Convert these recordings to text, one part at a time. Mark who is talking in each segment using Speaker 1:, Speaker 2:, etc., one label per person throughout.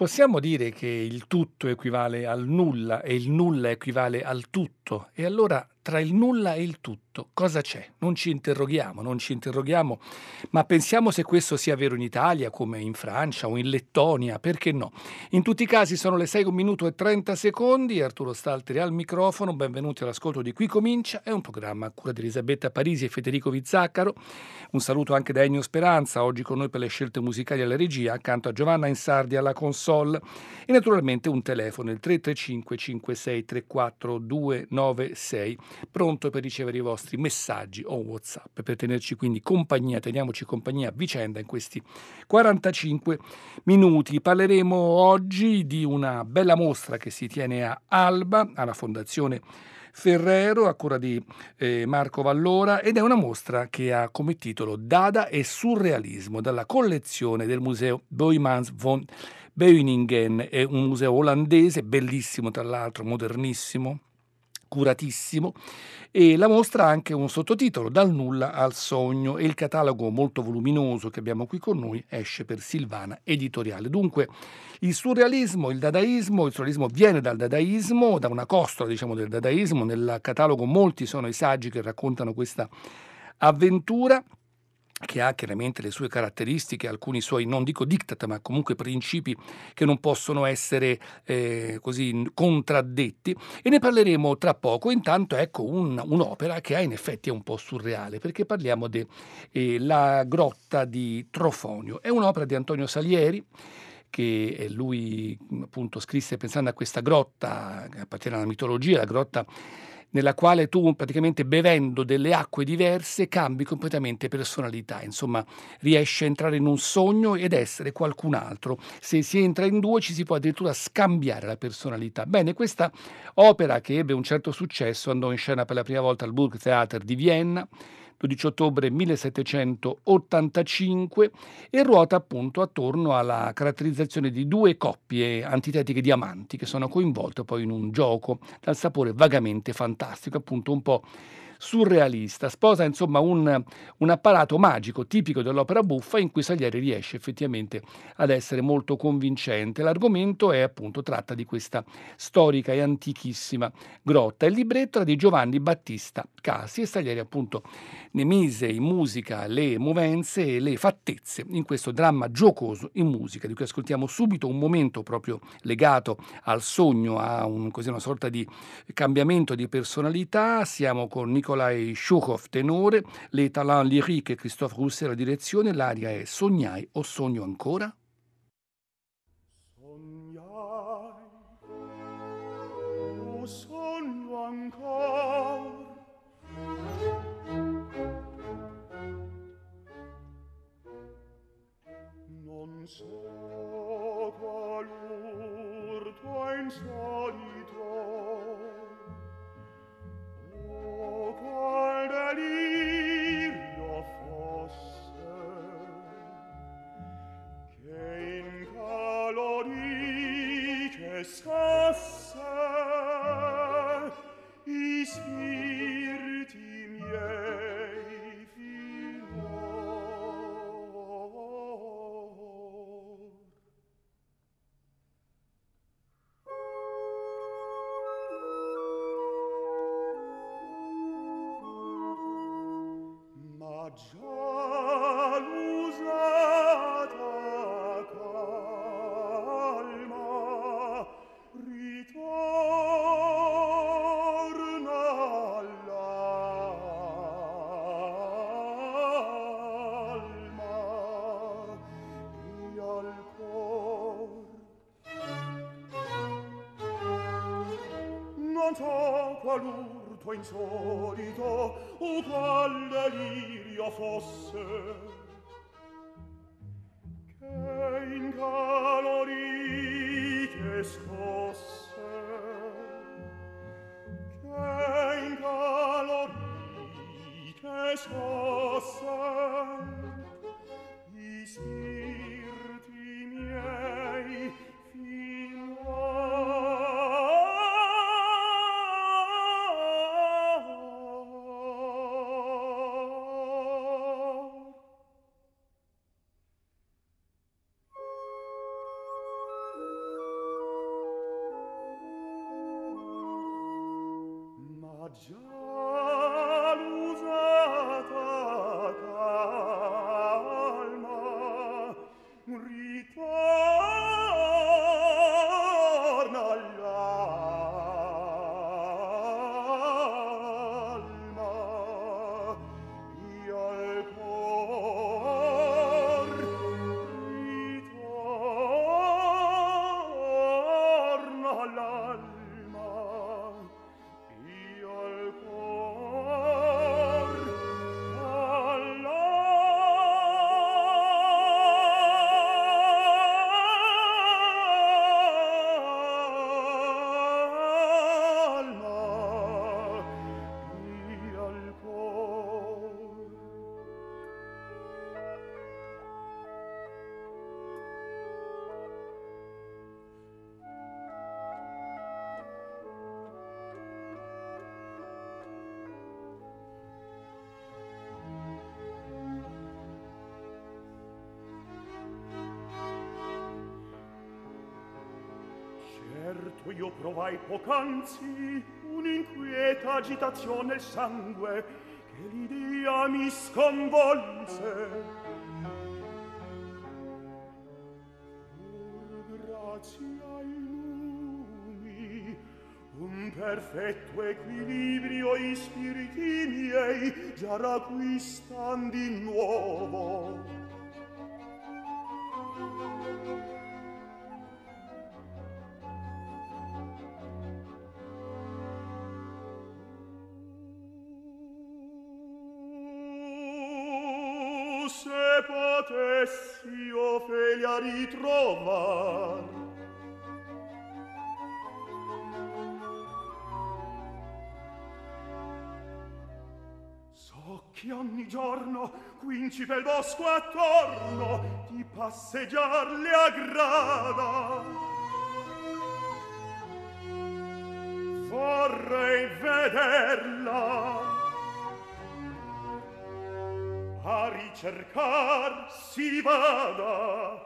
Speaker 1: Possiamo dire che il tutto equivale al nulla e il nulla equivale al tutto. E allora tra il nulla e il tutto. Cosa c'è? Non ci interroghiamo, non ci interroghiamo, ma pensiamo se questo sia vero in Italia come in Francia o in Lettonia, perché no? In tutti i casi sono le 6 minuto e 30 secondi, Arturo Stalteri al microfono, benvenuti all'ascolto di Qui Comincia, è un programma a cura di Elisabetta Parisi e Federico Vizzaccaro, un saluto anche da Ennio Speranza, oggi con noi per le scelte musicali alla regia, accanto a Giovanna Insardi alla console. E naturalmente un telefono, il 335 5634 296 pronto per ricevere i vostri messaggi o WhatsApp, per tenerci quindi compagnia, teniamoci compagnia a vicenda in questi 45 minuti. Parleremo oggi di una bella mostra che si tiene a Alba, alla Fondazione Ferrero, a cura di eh, Marco Vallora, ed è una mostra che ha come titolo Dada e Surrealismo, dalla collezione del museo Boymans von Beuningen, è un museo olandese, bellissimo tra l'altro, modernissimo, curatissimo. E la mostra ha anche un sottotitolo Dal nulla al sogno. E il catalogo molto voluminoso che abbiamo qui con noi esce per Silvana Editoriale. Dunque il surrealismo, il dadaismo, il surrealismo viene dal dadaismo, da una costola diciamo del dadaismo, nel catalogo molti sono i saggi che raccontano questa avventura che ha chiaramente le sue caratteristiche, alcuni suoi, non dico diktat, ma comunque principi che non possono essere eh, così contraddetti e ne parleremo tra poco. Intanto ecco un, un'opera che ha in effetti è un po' surreale perché parliamo della eh, grotta di Trofonio. È un'opera di Antonio Salieri che lui appunto scrisse pensando a questa grotta che appartiene alla mitologia, la grotta nella quale tu praticamente bevendo delle acque diverse cambi completamente personalità, insomma riesci a entrare in un sogno ed essere qualcun altro. Se si entra in due ci si può addirittura scambiare la personalità. Bene, questa opera che ebbe un certo successo andò in scena per la prima volta al Burgtheater di Vienna 12 ottobre 1785 e ruota appunto attorno alla caratterizzazione di due coppie antitetiche di amanti che sono coinvolte poi in un gioco dal sapore vagamente fantastico, appunto un po' surrealista. Sposa insomma un, un apparato magico tipico dell'opera buffa in cui Salieri riesce effettivamente ad essere molto convincente. L'argomento è appunto tratta di questa storica e antichissima grotta. Il libretto era di Giovanni Battista Casi e Salieri appunto ne mise in musica le movenze e le fattezze in questo dramma giocoso in musica di cui ascoltiamo subito un momento proprio legato al sogno, a un, così, una sorta di cambiamento di personalità. Siamo con Nicola Nikolai Shukhov tenore, le talent lyrique Christophe Rousset la direzione, l'aria è Sognai o sogno ancora?
Speaker 2: qual urto insolito o qual delirio fosse. provai pocanzi un'inquieta agitazione nel sangue che l'idea mi sconvolse. Oh, grazia lumi, un perfetto equilibrio i spiriti miei già qui stan di nuovo. se potessi Ofelia ritrovar. So che ogni giorno quinci pel bosco attorno di passeggiar le aggrada Vorrei vederla a ricercar si vada.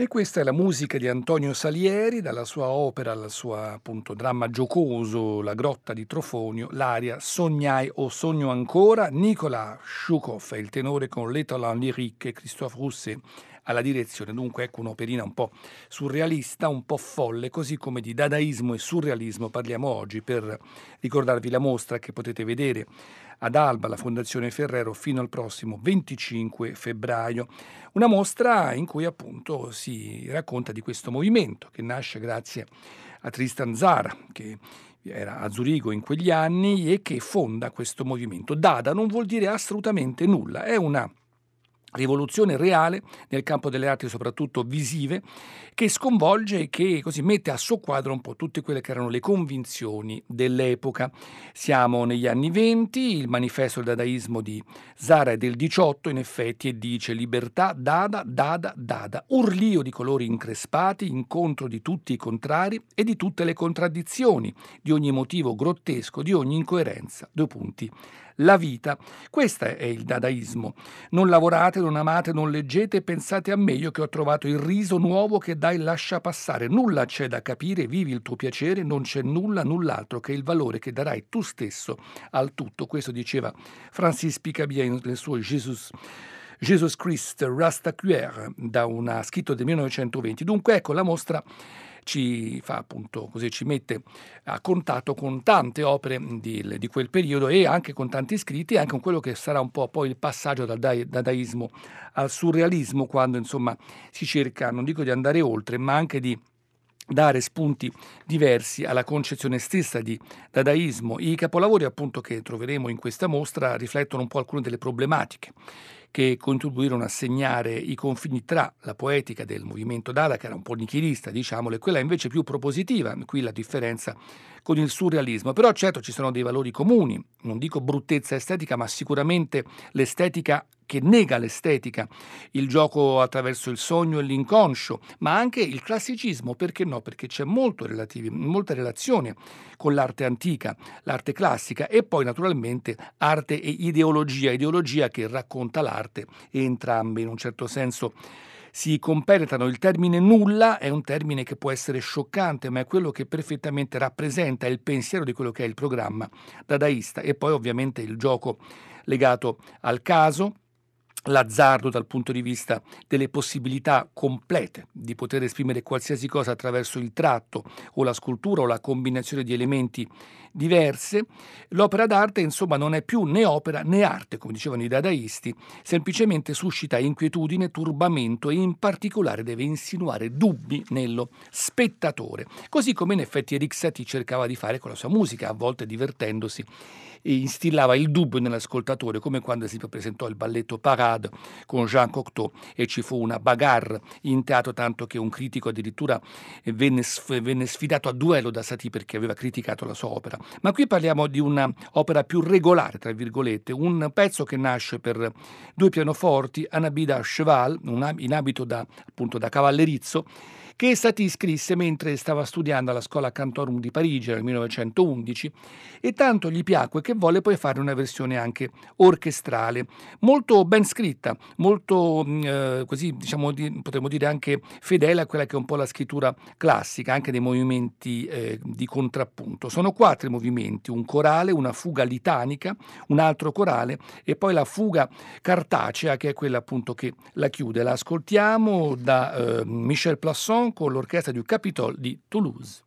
Speaker 1: E questa è la musica di Antonio Salieri, dalla sua opera al suo appunto dramma giocoso La grotta di Trofonio, l'aria Sognai o sogno ancora, Nicola Shukov è il tenore con l'Étalon lyrique Christophe Rousset alla direzione. Dunque ecco un'operina un po' surrealista, un po' folle, così come di dadaismo e surrealismo parliamo oggi per ricordarvi la mostra che potete vedere ad Alba, la Fondazione Ferrero, fino al prossimo 25 febbraio. Una mostra in cui appunto si racconta di questo movimento che nasce grazie a Tristan Zara, che era a Zurigo in quegli anni e che fonda questo movimento. Dada non vuol dire assolutamente nulla, è una rivoluzione reale nel campo delle arti soprattutto visive che sconvolge e che così mette a soqquadro un po' tutte quelle che erano le convinzioni dell'epoca. Siamo negli anni venti, il manifesto del dadaismo di Zara è del 18 in effetti e dice libertà, dada, dada, dada, urlio di colori increspati, incontro di tutti i contrari e di tutte le contraddizioni, di ogni motivo grottesco, di ogni incoerenza. Due punti la vita. Questo è il dadaismo. Non lavorate, non amate, non leggete, pensate a me, io che ho trovato il riso nuovo che dai lascia passare. Nulla c'è da capire, vivi il tuo piacere, non c'è nulla, null'altro che il valore che darai tu stesso al tutto. Questo diceva Francis Picabia nel suo Jesus. Jesus Christ Rastaquer, da una scritto del 1920. Dunque ecco la mostra ci fa appunto così, ci mette a contatto con tante opere di, di, quel periodo e anche con tanti scritti e anche con quello che sarà un po' poi il passaggio dal dadaismo al surrealismo quando insomma si cerca, non dico di andare oltre, ma anche di dare spunti diversi alla concezione stessa di dadaismo. I capolavori appunto che troveremo in questa mostra riflettono un po' alcune delle problematiche che contribuirono a segnare i confini tra la poetica del movimento Dada, che era un po' nichilista, diciamolo, e quella invece più propositiva, qui la differenza con il surrealismo. Però certo ci sono dei valori comuni, non dico bruttezza estetica, ma sicuramente l'estetica che nega l'estetica, il gioco attraverso il sogno e l'inconscio, ma anche il classicismo, perché no? Perché c'è relativi, molta relazione con l'arte antica, l'arte classica e poi naturalmente arte e ideologia, ideologia che racconta l'arte e entrambe in un certo senso si compenetrano. Il termine nulla è un termine che può essere scioccante, ma è quello che perfettamente rappresenta il pensiero di quello che è il programma dadaista e poi ovviamente il gioco legato al caso, l'azzardo dal punto di vista delle possibilità complete di poter esprimere qualsiasi cosa attraverso il tratto o la scultura o la combinazione di elementi diverse. L'opera d'arte, insomma, non è più né opera né arte, come dicevano i dadaisti, semplicemente suscita inquietudine, turbamento e in particolare deve insinuare dubbi nello spettatore, così come in effetti Eric Satie cercava di fare con la sua musica, a volte divertendosi instillava il dubbio nell'ascoltatore, come quando esempio presentò il balletto Parade con Jean Cocteau e ci fu una bagarre in teatro, tanto che un critico addirittura venne, venne sfidato a duello da Satie perché aveva criticato la sua opera. Ma qui parliamo di un'opera più regolare, tra virgolette, un pezzo che nasce per due pianoforti, Anabida Cheval, in abito da, appunto, da cavallerizzo, che Satie scrisse mentre stava studiando alla Scuola Cantorum di Parigi nel 1911 e tanto gli piacque che volle poi fare una versione anche orchestrale, molto ben scritta, molto mm, eh, così diciamo potremmo dire anche fedele a quella che è un po' la scrittura classica, anche dei movimenti eh, di contrappunto. Sono quattro i movimenti, un corale, una fuga litanica, un altro corale e poi la fuga cartacea che è quella appunto che la chiude. La ascoltiamo da eh, Michel Plasson con l'orchestra du Capitole di Toulouse.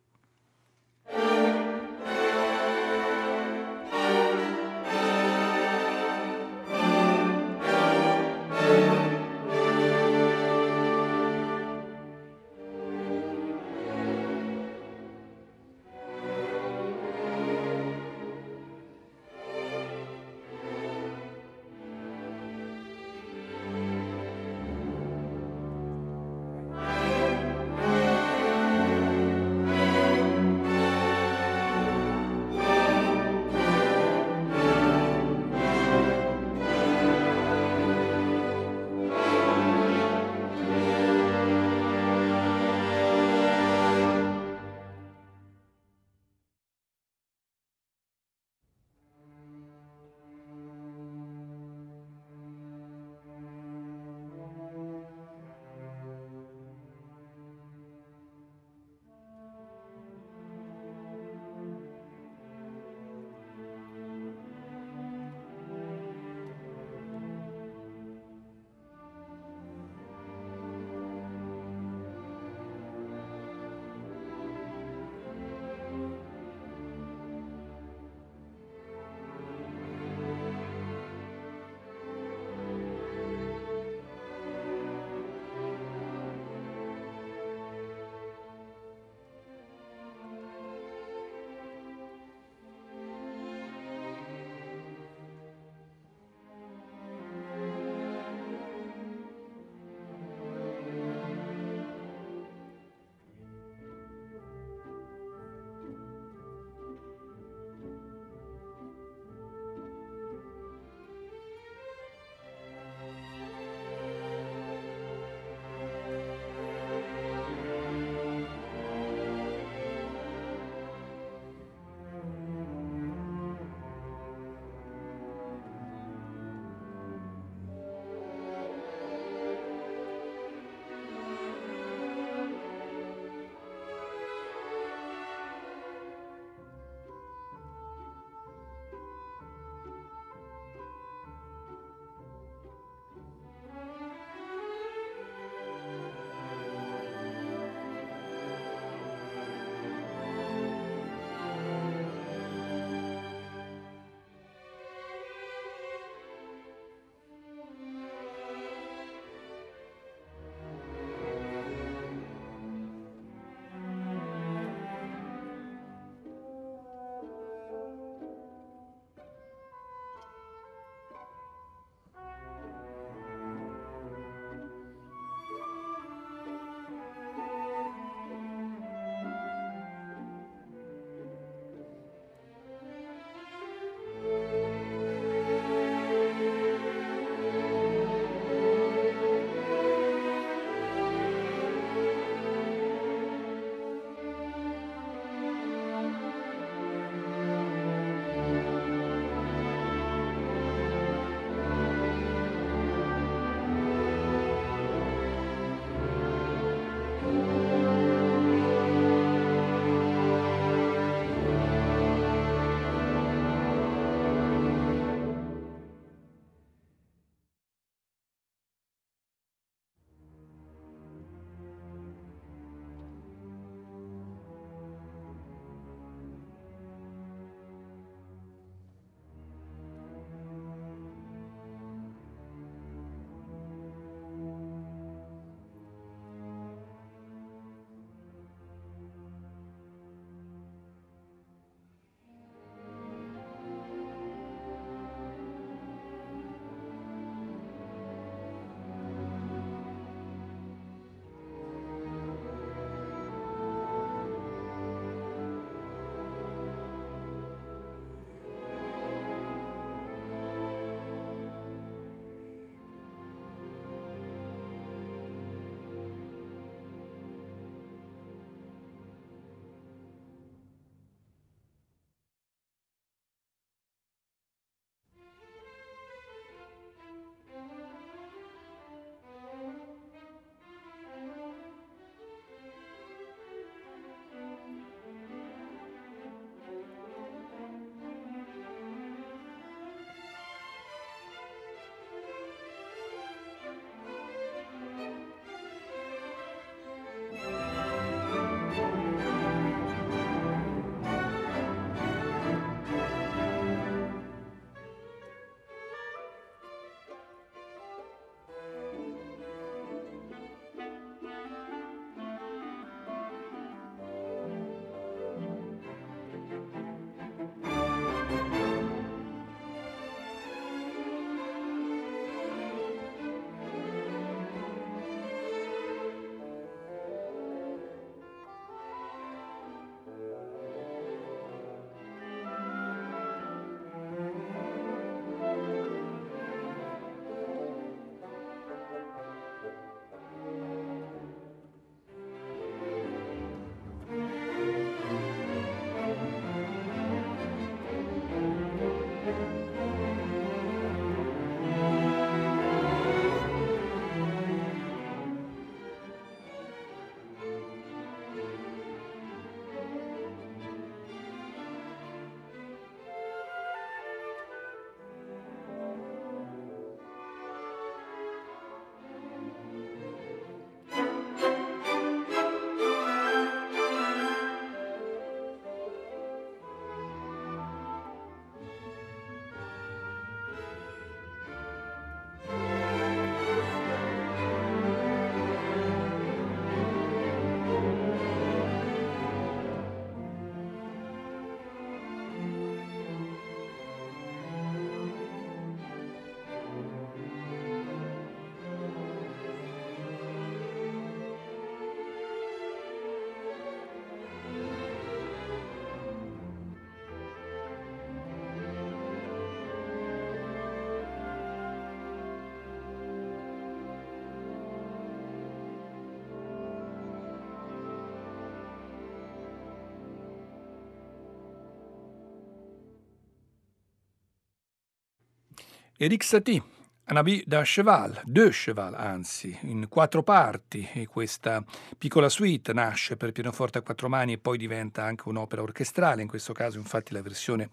Speaker 1: Eric Satie, un habit da cheval, deux cheval anzi, in quattro parti. E questa piccola suite nasce per pianoforte a quattro mani e poi diventa anche un'opera orchestrale, in questo caso infatti la versione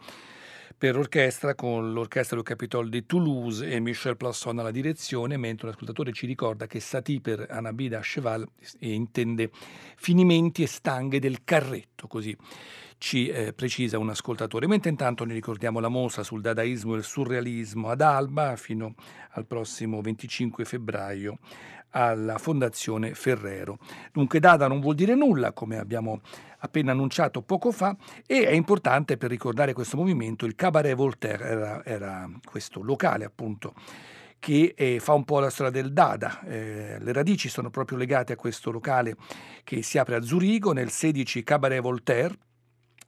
Speaker 1: per orchestra con l'orchestra del Capitol di Toulouse e Michel Plasson alla direzione, mentre l'ascoltatore ci ricorda che Satie per Anabida Cheval intende finimenti e stanghe del carretto, così ci eh, precisa un ascoltatore. Mentre intanto ne ricordiamo la mostra sul dadaismo e il surrealismo ad Alba fino al prossimo 25 febbraio alla Fondazione Ferrero. Dunque Dada non vuol dire nulla, come abbiamo appena annunciato poco fa, e è importante per ricordare questo movimento il Cabaret Voltaire, era, era questo locale appunto che eh, fa un po' la storia del Dada. Eh, le radici sono proprio legate a questo locale che si apre a Zurigo nel 16 Cabaret Voltaire,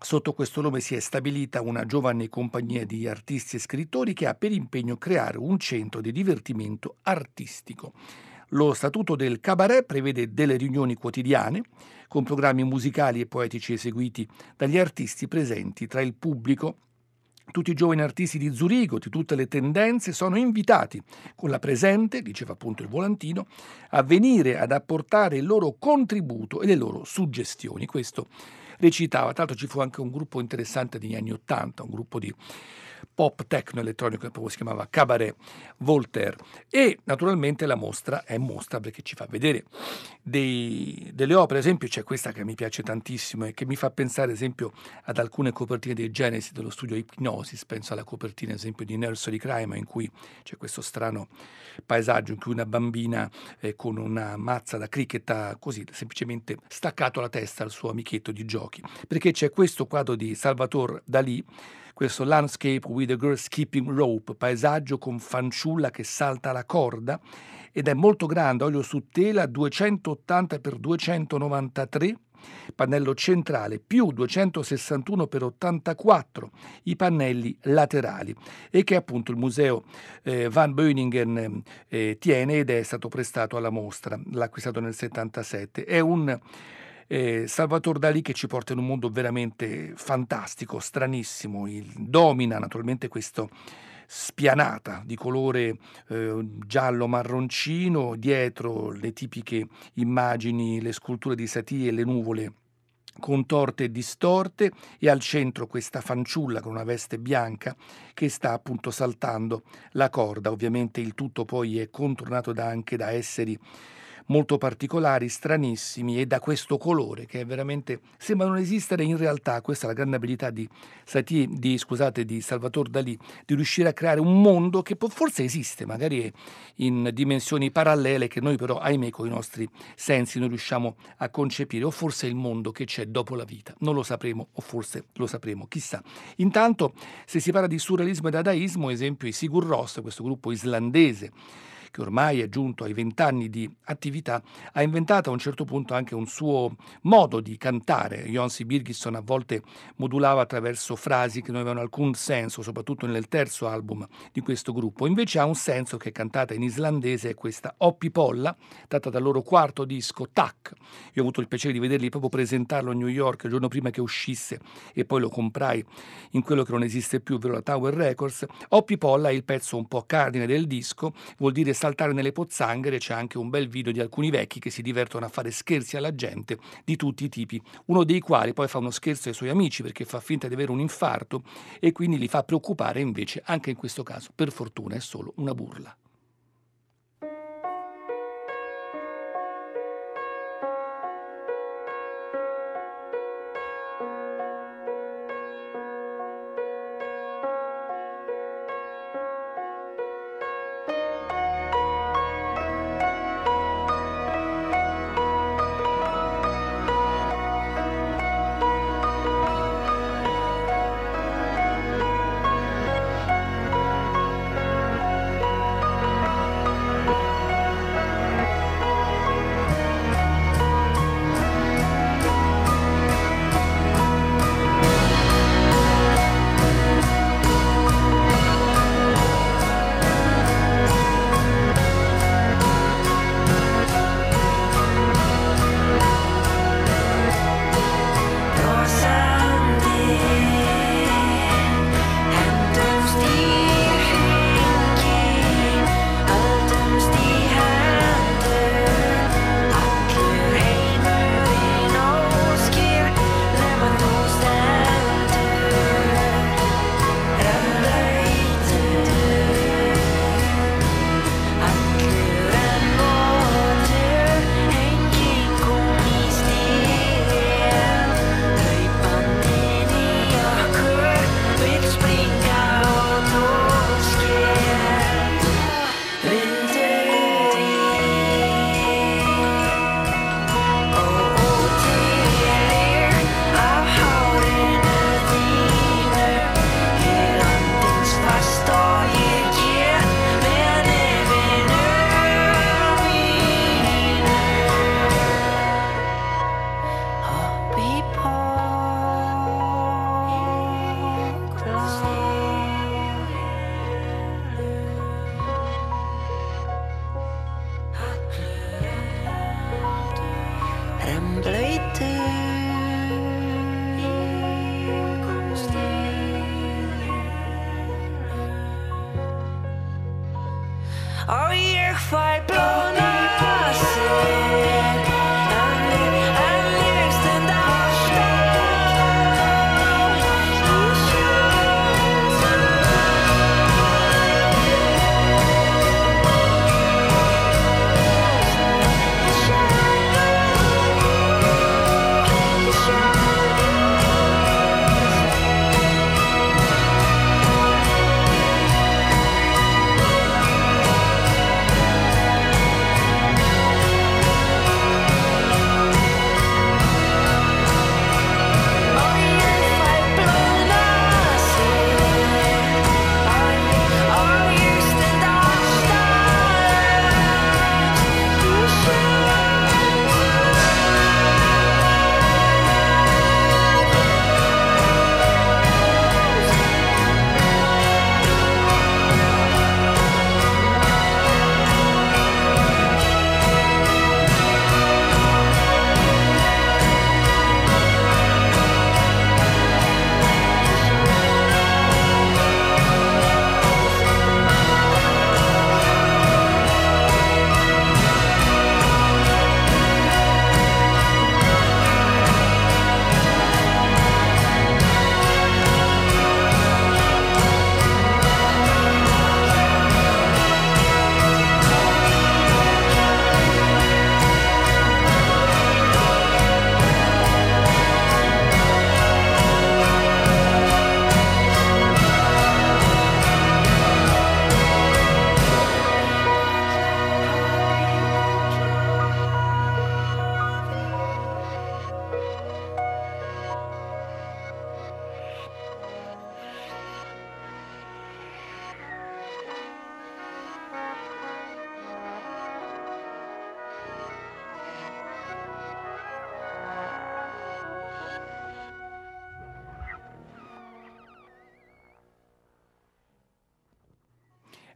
Speaker 1: Sotto questo nome si è stabilita una giovane compagnia di artisti e scrittori che ha per impegno creare un centro di divertimento artistico. Lo statuto del cabaret prevede delle riunioni quotidiane con programmi musicali e poetici eseguiti dagli artisti presenti tra il pubblico. Tutti i giovani artisti di Zurigo, di tutte le tendenze, sono invitati con la presente, diceva appunto il volantino, a venire ad apportare il loro contributo e le loro suggestioni. Questo recitava. Tra l'altro ci fu anche un gruppo interessante degli anni Ottanta, un gruppo di pop techno elettronico che proprio si chiamava Cabaret Voltaire. E naturalmente la mostra è mostra perché ci fa vedere dei, delle opere, ad esempio c'è questa che mi piace tantissimo e che mi fa pensare ad esempio ad alcune copertine dei Genesi dello studio Hypnosis, penso alla copertina ad esempio di Nursery Crime in cui c'è questo strano paesaggio in cui una bambina eh, con una mazza da cricket ha così semplicemente staccato la testa al suo amichetto di giochi, perché c'è questo quadro di Salvatore Dalì questo landscape with a girl skipping rope, paesaggio con fanciulla che salta la corda ed è molto grande, olio su tela 280 x 293 pannello centrale più 261 x 84 i pannelli laterali e che appunto il museo eh, Van Beuningen eh, tiene ed è stato prestato alla mostra, l'ha acquistato nel 77. È un eh, Salvatore Dalì che ci porta in un mondo veramente fantastico, stranissimo, il, domina naturalmente questo spianata di colore eh, giallo marroncino, dietro le tipiche immagini, le sculture di Satie e le nuvole contorte e distorte e al centro questa fanciulla con una veste bianca che sta appunto saltando la corda. Ovviamente il tutto poi è contornato da, anche da esseri molto particolari, stranissimi e da questo colore che veramente sembra non esistere in realtà. Questa è la grande abilità di Satie, di, scusate, di Salvatore Dalì, di riuscire a creare un mondo che forse esiste, magari in dimensioni parallele che noi però, ahimè, con i nostri sensi non riusciamo a concepire, o forse è il mondo che c'è dopo la vita. Non lo sapremo, o forse lo sapremo, chissà. Intanto, se si parla di surrealismo e dadaismo, esempio i Sigur Ross, questo gruppo islandese, che ormai è giunto ai vent'anni di attività, ha inventato a un certo punto anche un suo modo di cantare. Jonsi Birgisson a volte modulava attraverso frasi che non avevano alcun senso, soprattutto nel terzo album di questo gruppo. Invece ha un senso che è cantata in islandese è questa Oppi Polla, tratta dal loro quarto disco Tac. Io ho avuto il piacere di vederli proprio presentarlo a New York il giorno prima che uscisse e poi lo comprai in quello che non esiste più, ovvero la Tower Records. Oppi Polla è il pezzo un po' cardine del disco, vuol dire saltare nelle pozzanghere c'è anche un bel video di alcuni vecchi che si divertono a fare scherzi alla gente di tutti i tipi, uno dei quali poi fa uno scherzo ai suoi amici perché fa finta di avere un infarto e quindi li fa preoccupare invece anche in questo caso per fortuna è solo una burla.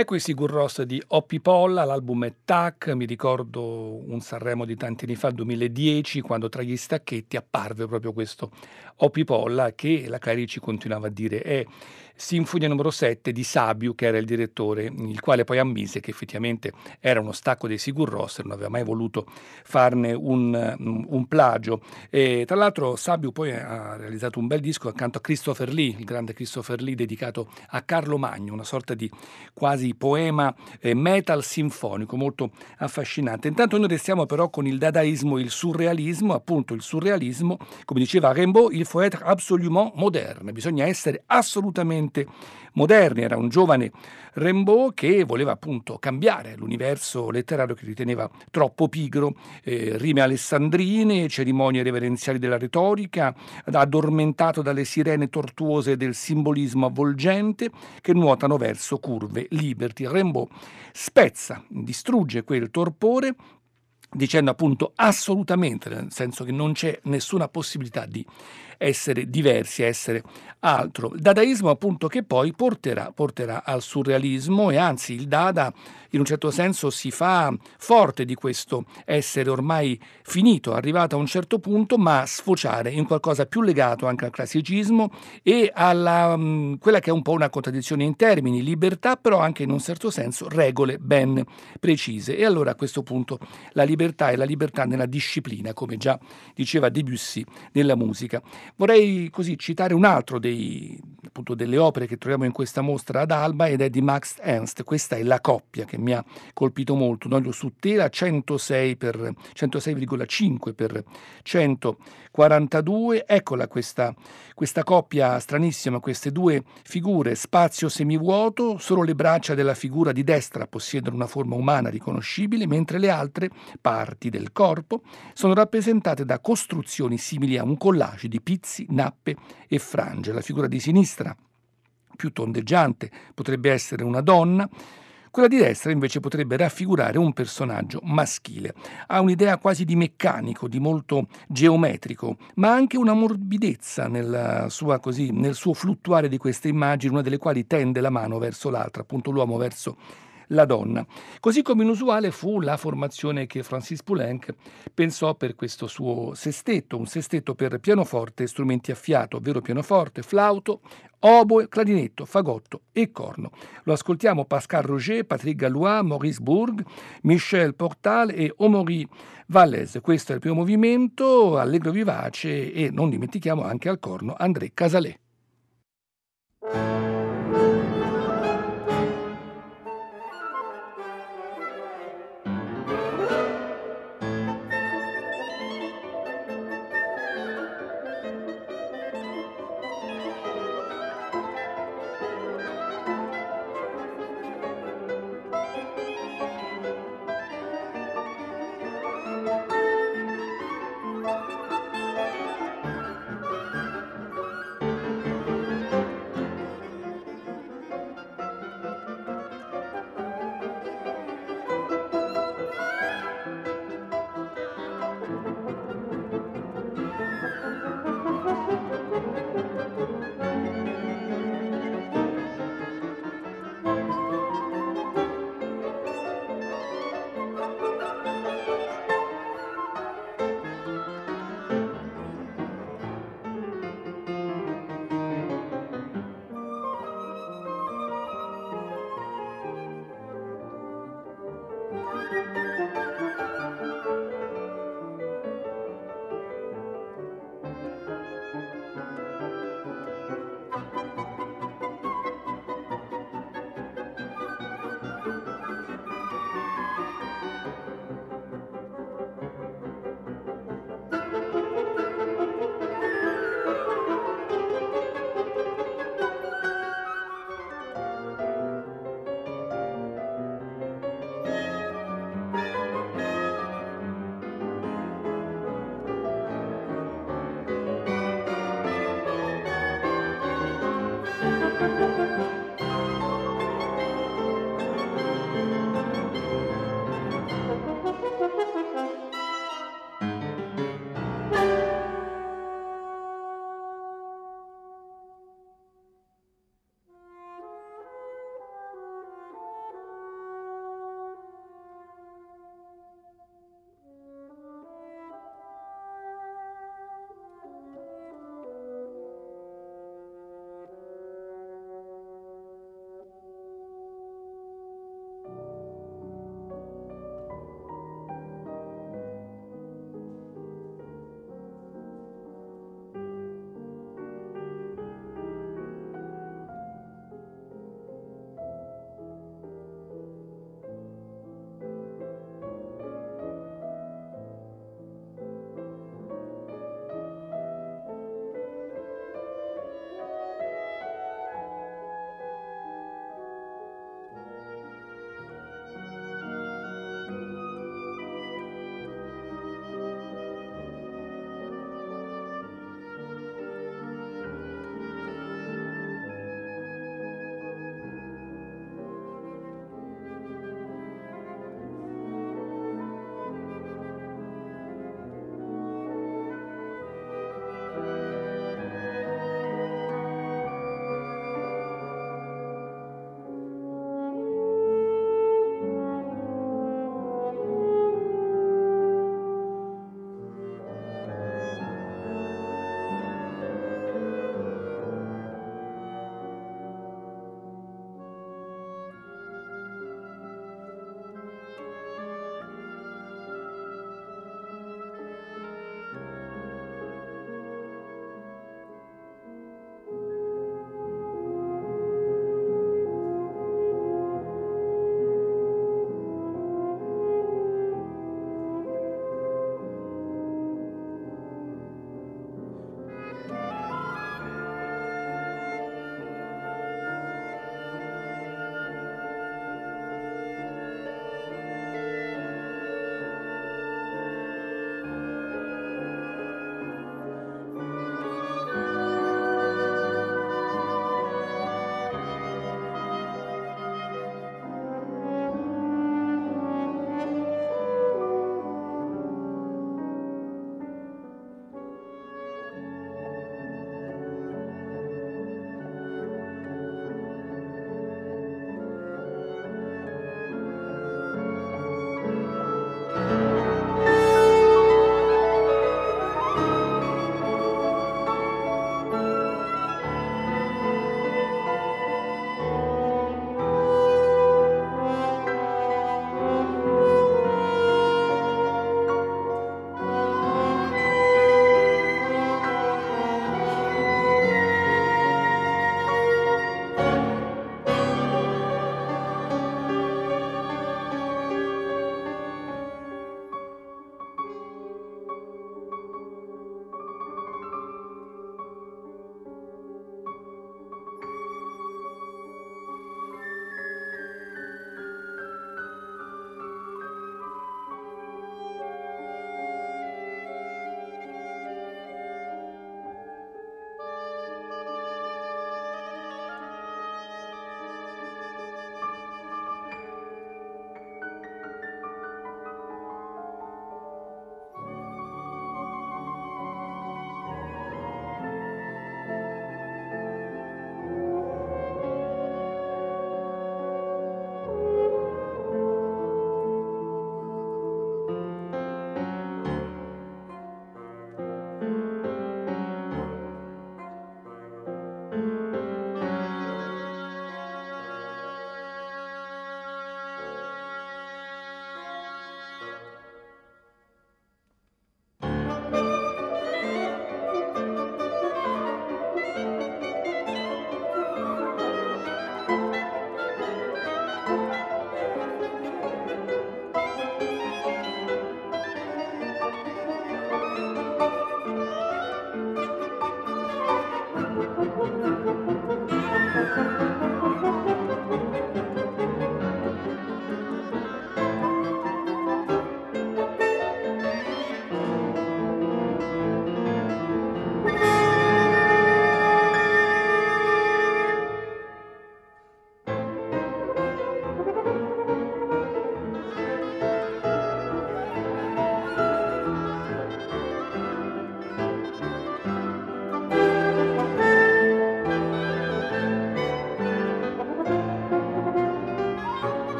Speaker 1: Ecco i Sigur Ross di Oppi Polla, l'album è Tac, mi ricordo un Sanremo di tanti anni fa, 2010, quando tra gli stacchetti apparve proprio questo Oppi Polla che la Clarici continuava a dire è Sinfonia numero 7 di Sabiu, che era il direttore, il quale poi ammise che effettivamente era uno stacco dei Sigur Rós e non aveva mai voluto farne un, un plagio. E, tra l'altro Sabiu poi ha realizzato un bel disco accanto a Christopher Lee, il grande Christopher Lee dedicato a Carlo Magno, una sorta di quasi poema eh, metal sinfonico molto affascinante. Intanto noi restiamo però con il dadaismo e il surrealismo, appunto il surrealismo, come diceva Rimbaud, il faut être absolument moderne, bisogna essere assolutamente assolutamente moderni. Era un giovane Rimbaud che voleva appunto cambiare l'universo letterario che riteneva troppo pigro, eh, rime alessandrine, cerimonie reverenziali della retorica, addormentato dalle sirene tortuose del simbolismo avvolgente che nuotano verso curve liberty. Rimbaud spezza, distrugge quel torpore dicendo appunto assolutamente, nel senso che non c'è nessuna possibilità di essere diversi, essere altro. Dadaismo appunto che poi porterà, porterà al surrealismo e anzi il Dada in un certo senso si fa forte di questo essere ormai finito, arrivato a un certo punto, ma sfociare in qualcosa più legato anche al classicismo e a mm, quella che è un po' una contraddizione in termini, libertà però anche in un certo senso regole ben precise. E allora a questo punto la libertà è la libertà nella disciplina, come già diceva Debussy nella musica. Vorrei così citare un altro dei, appunto, delle opere che troviamo in questa mostra ad Alba ed è di Max Ernst. Questa è La coppia che mi ha colpito molto. Un olio su tela 106 per 106,5 per 142. Eccola questa, questa coppia stranissima, queste due figure, spazio semivuoto, solo le braccia della figura di destra possiedono una forma umana riconoscibile, mentre le altre parti del corpo sono rappresentate da costruzioni simili a un collage di pizzi, nappe e frange. La figura di sinistra più tondeggiante potrebbe essere una donna, quella di destra invece potrebbe raffigurare un personaggio maschile. Ha un'idea quasi di meccanico, di molto geometrico, ma anche una morbidezza sua, così, nel suo fluttuare di queste immagini, una delle quali tende la mano verso l'altra, appunto l'uomo verso la donna. Così come inusuale fu la formazione che Francis Poulenc pensò per questo suo sestetto, un sestetto per pianoforte e strumenti a fiato, ovvero pianoforte, flauto, oboe, clarinetto, fagotto e corno. Lo ascoltiamo Pascal Roger, Patrick Gallois, Maurice Bourg, Michel Portal e Omori Vallès. Questo è il primo movimento, allegro vivace e non dimentichiamo anche al corno André Casalet.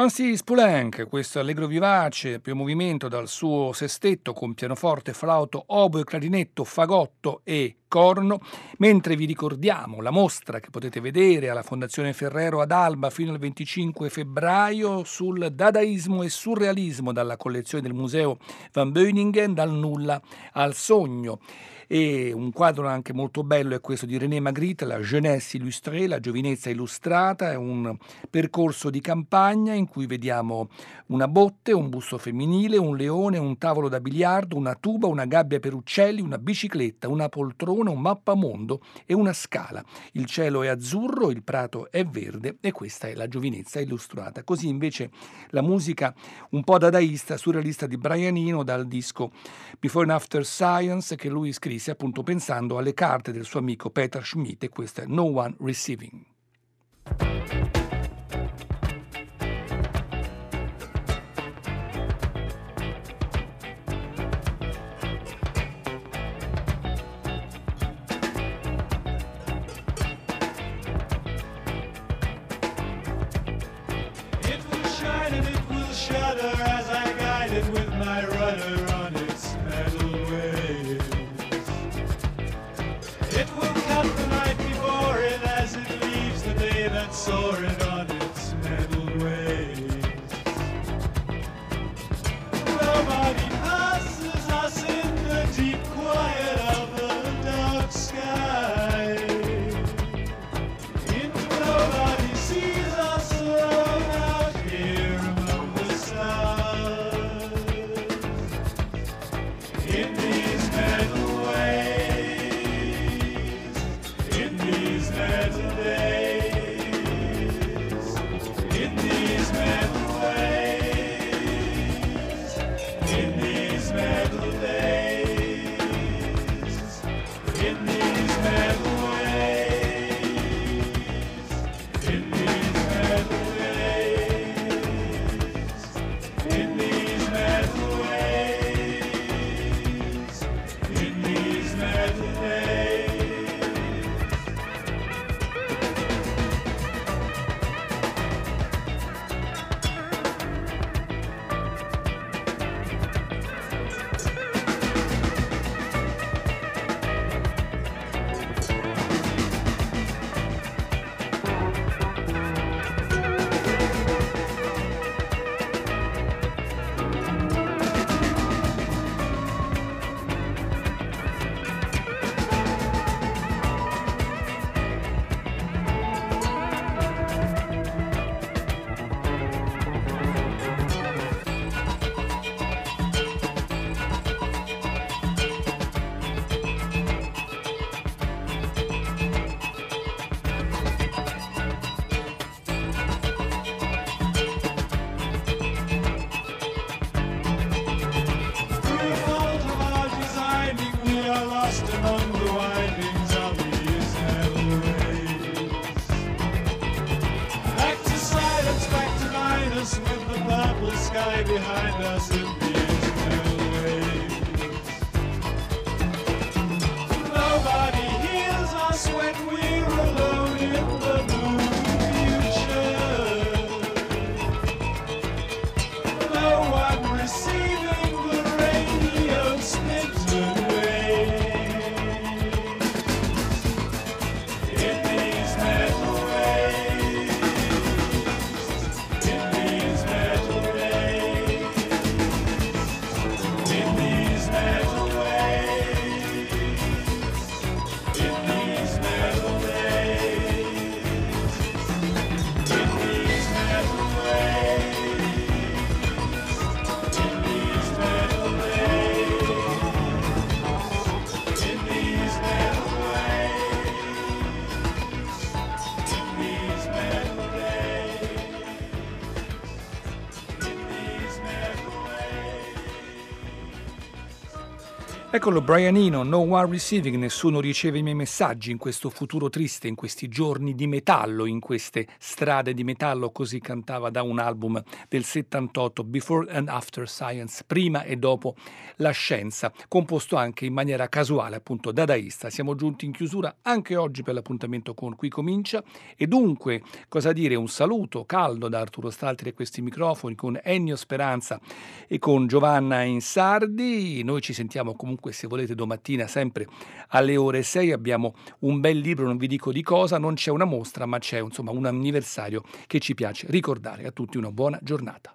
Speaker 1: Francis Poulenc, questo allegro vivace, primo movimento dal suo sestetto con pianoforte, flauto, oboe, clarinetto, fagotto e corno, mentre vi ricordiamo la mostra che potete vedere alla Fondazione Ferrero ad Alba fino al 25 febbraio sul dadaismo e surrealismo dalla collezione del Museo Van Beuningen dal nulla al sogno. E un quadro anche molto bello è questo di René Magritte, la Jeunesse illustrée, la giovinezza illustrata, è un percorso di campagna in cui vediamo una botte, un busto femminile, un leone, un tavolo da biliardo, una tuba, una gabbia per uccelli, una bicicletta, una poltrona, un mappamondo e una scala. Il cielo è azzurro, il prato è verde e questa è la giovinezza illustrata. Così invece la musica un po' dadaista, surrealista di Brian Eno dal disco Before and After Science che lui scrisse appunto pensando alle carte del suo amico Peter Schmidt e questa è No One Receiving. Eccolo Brian Eno, No One Receiving, nessuno riceve i miei messaggi in questo futuro triste, in questi giorni di metallo, in queste strade di metallo, così cantava da un album del 78, Before and After Science, prima e dopo la scienza, composto anche in maniera casuale, appunto dadaista. Siamo giunti in chiusura anche oggi per l'appuntamento con Qui Comincia e dunque, cosa dire, un saluto caldo da Arturo Staltri e questi microfoni con Ennio Speranza e con Giovanna Insardi. Noi ci sentiamo comunque comunque se volete domattina sempre alle ore 6 abbiamo un bel libro, non vi dico di cosa, non c'è una mostra ma c'è insomma un anniversario che ci piace ricordare. A tutti una buona giornata.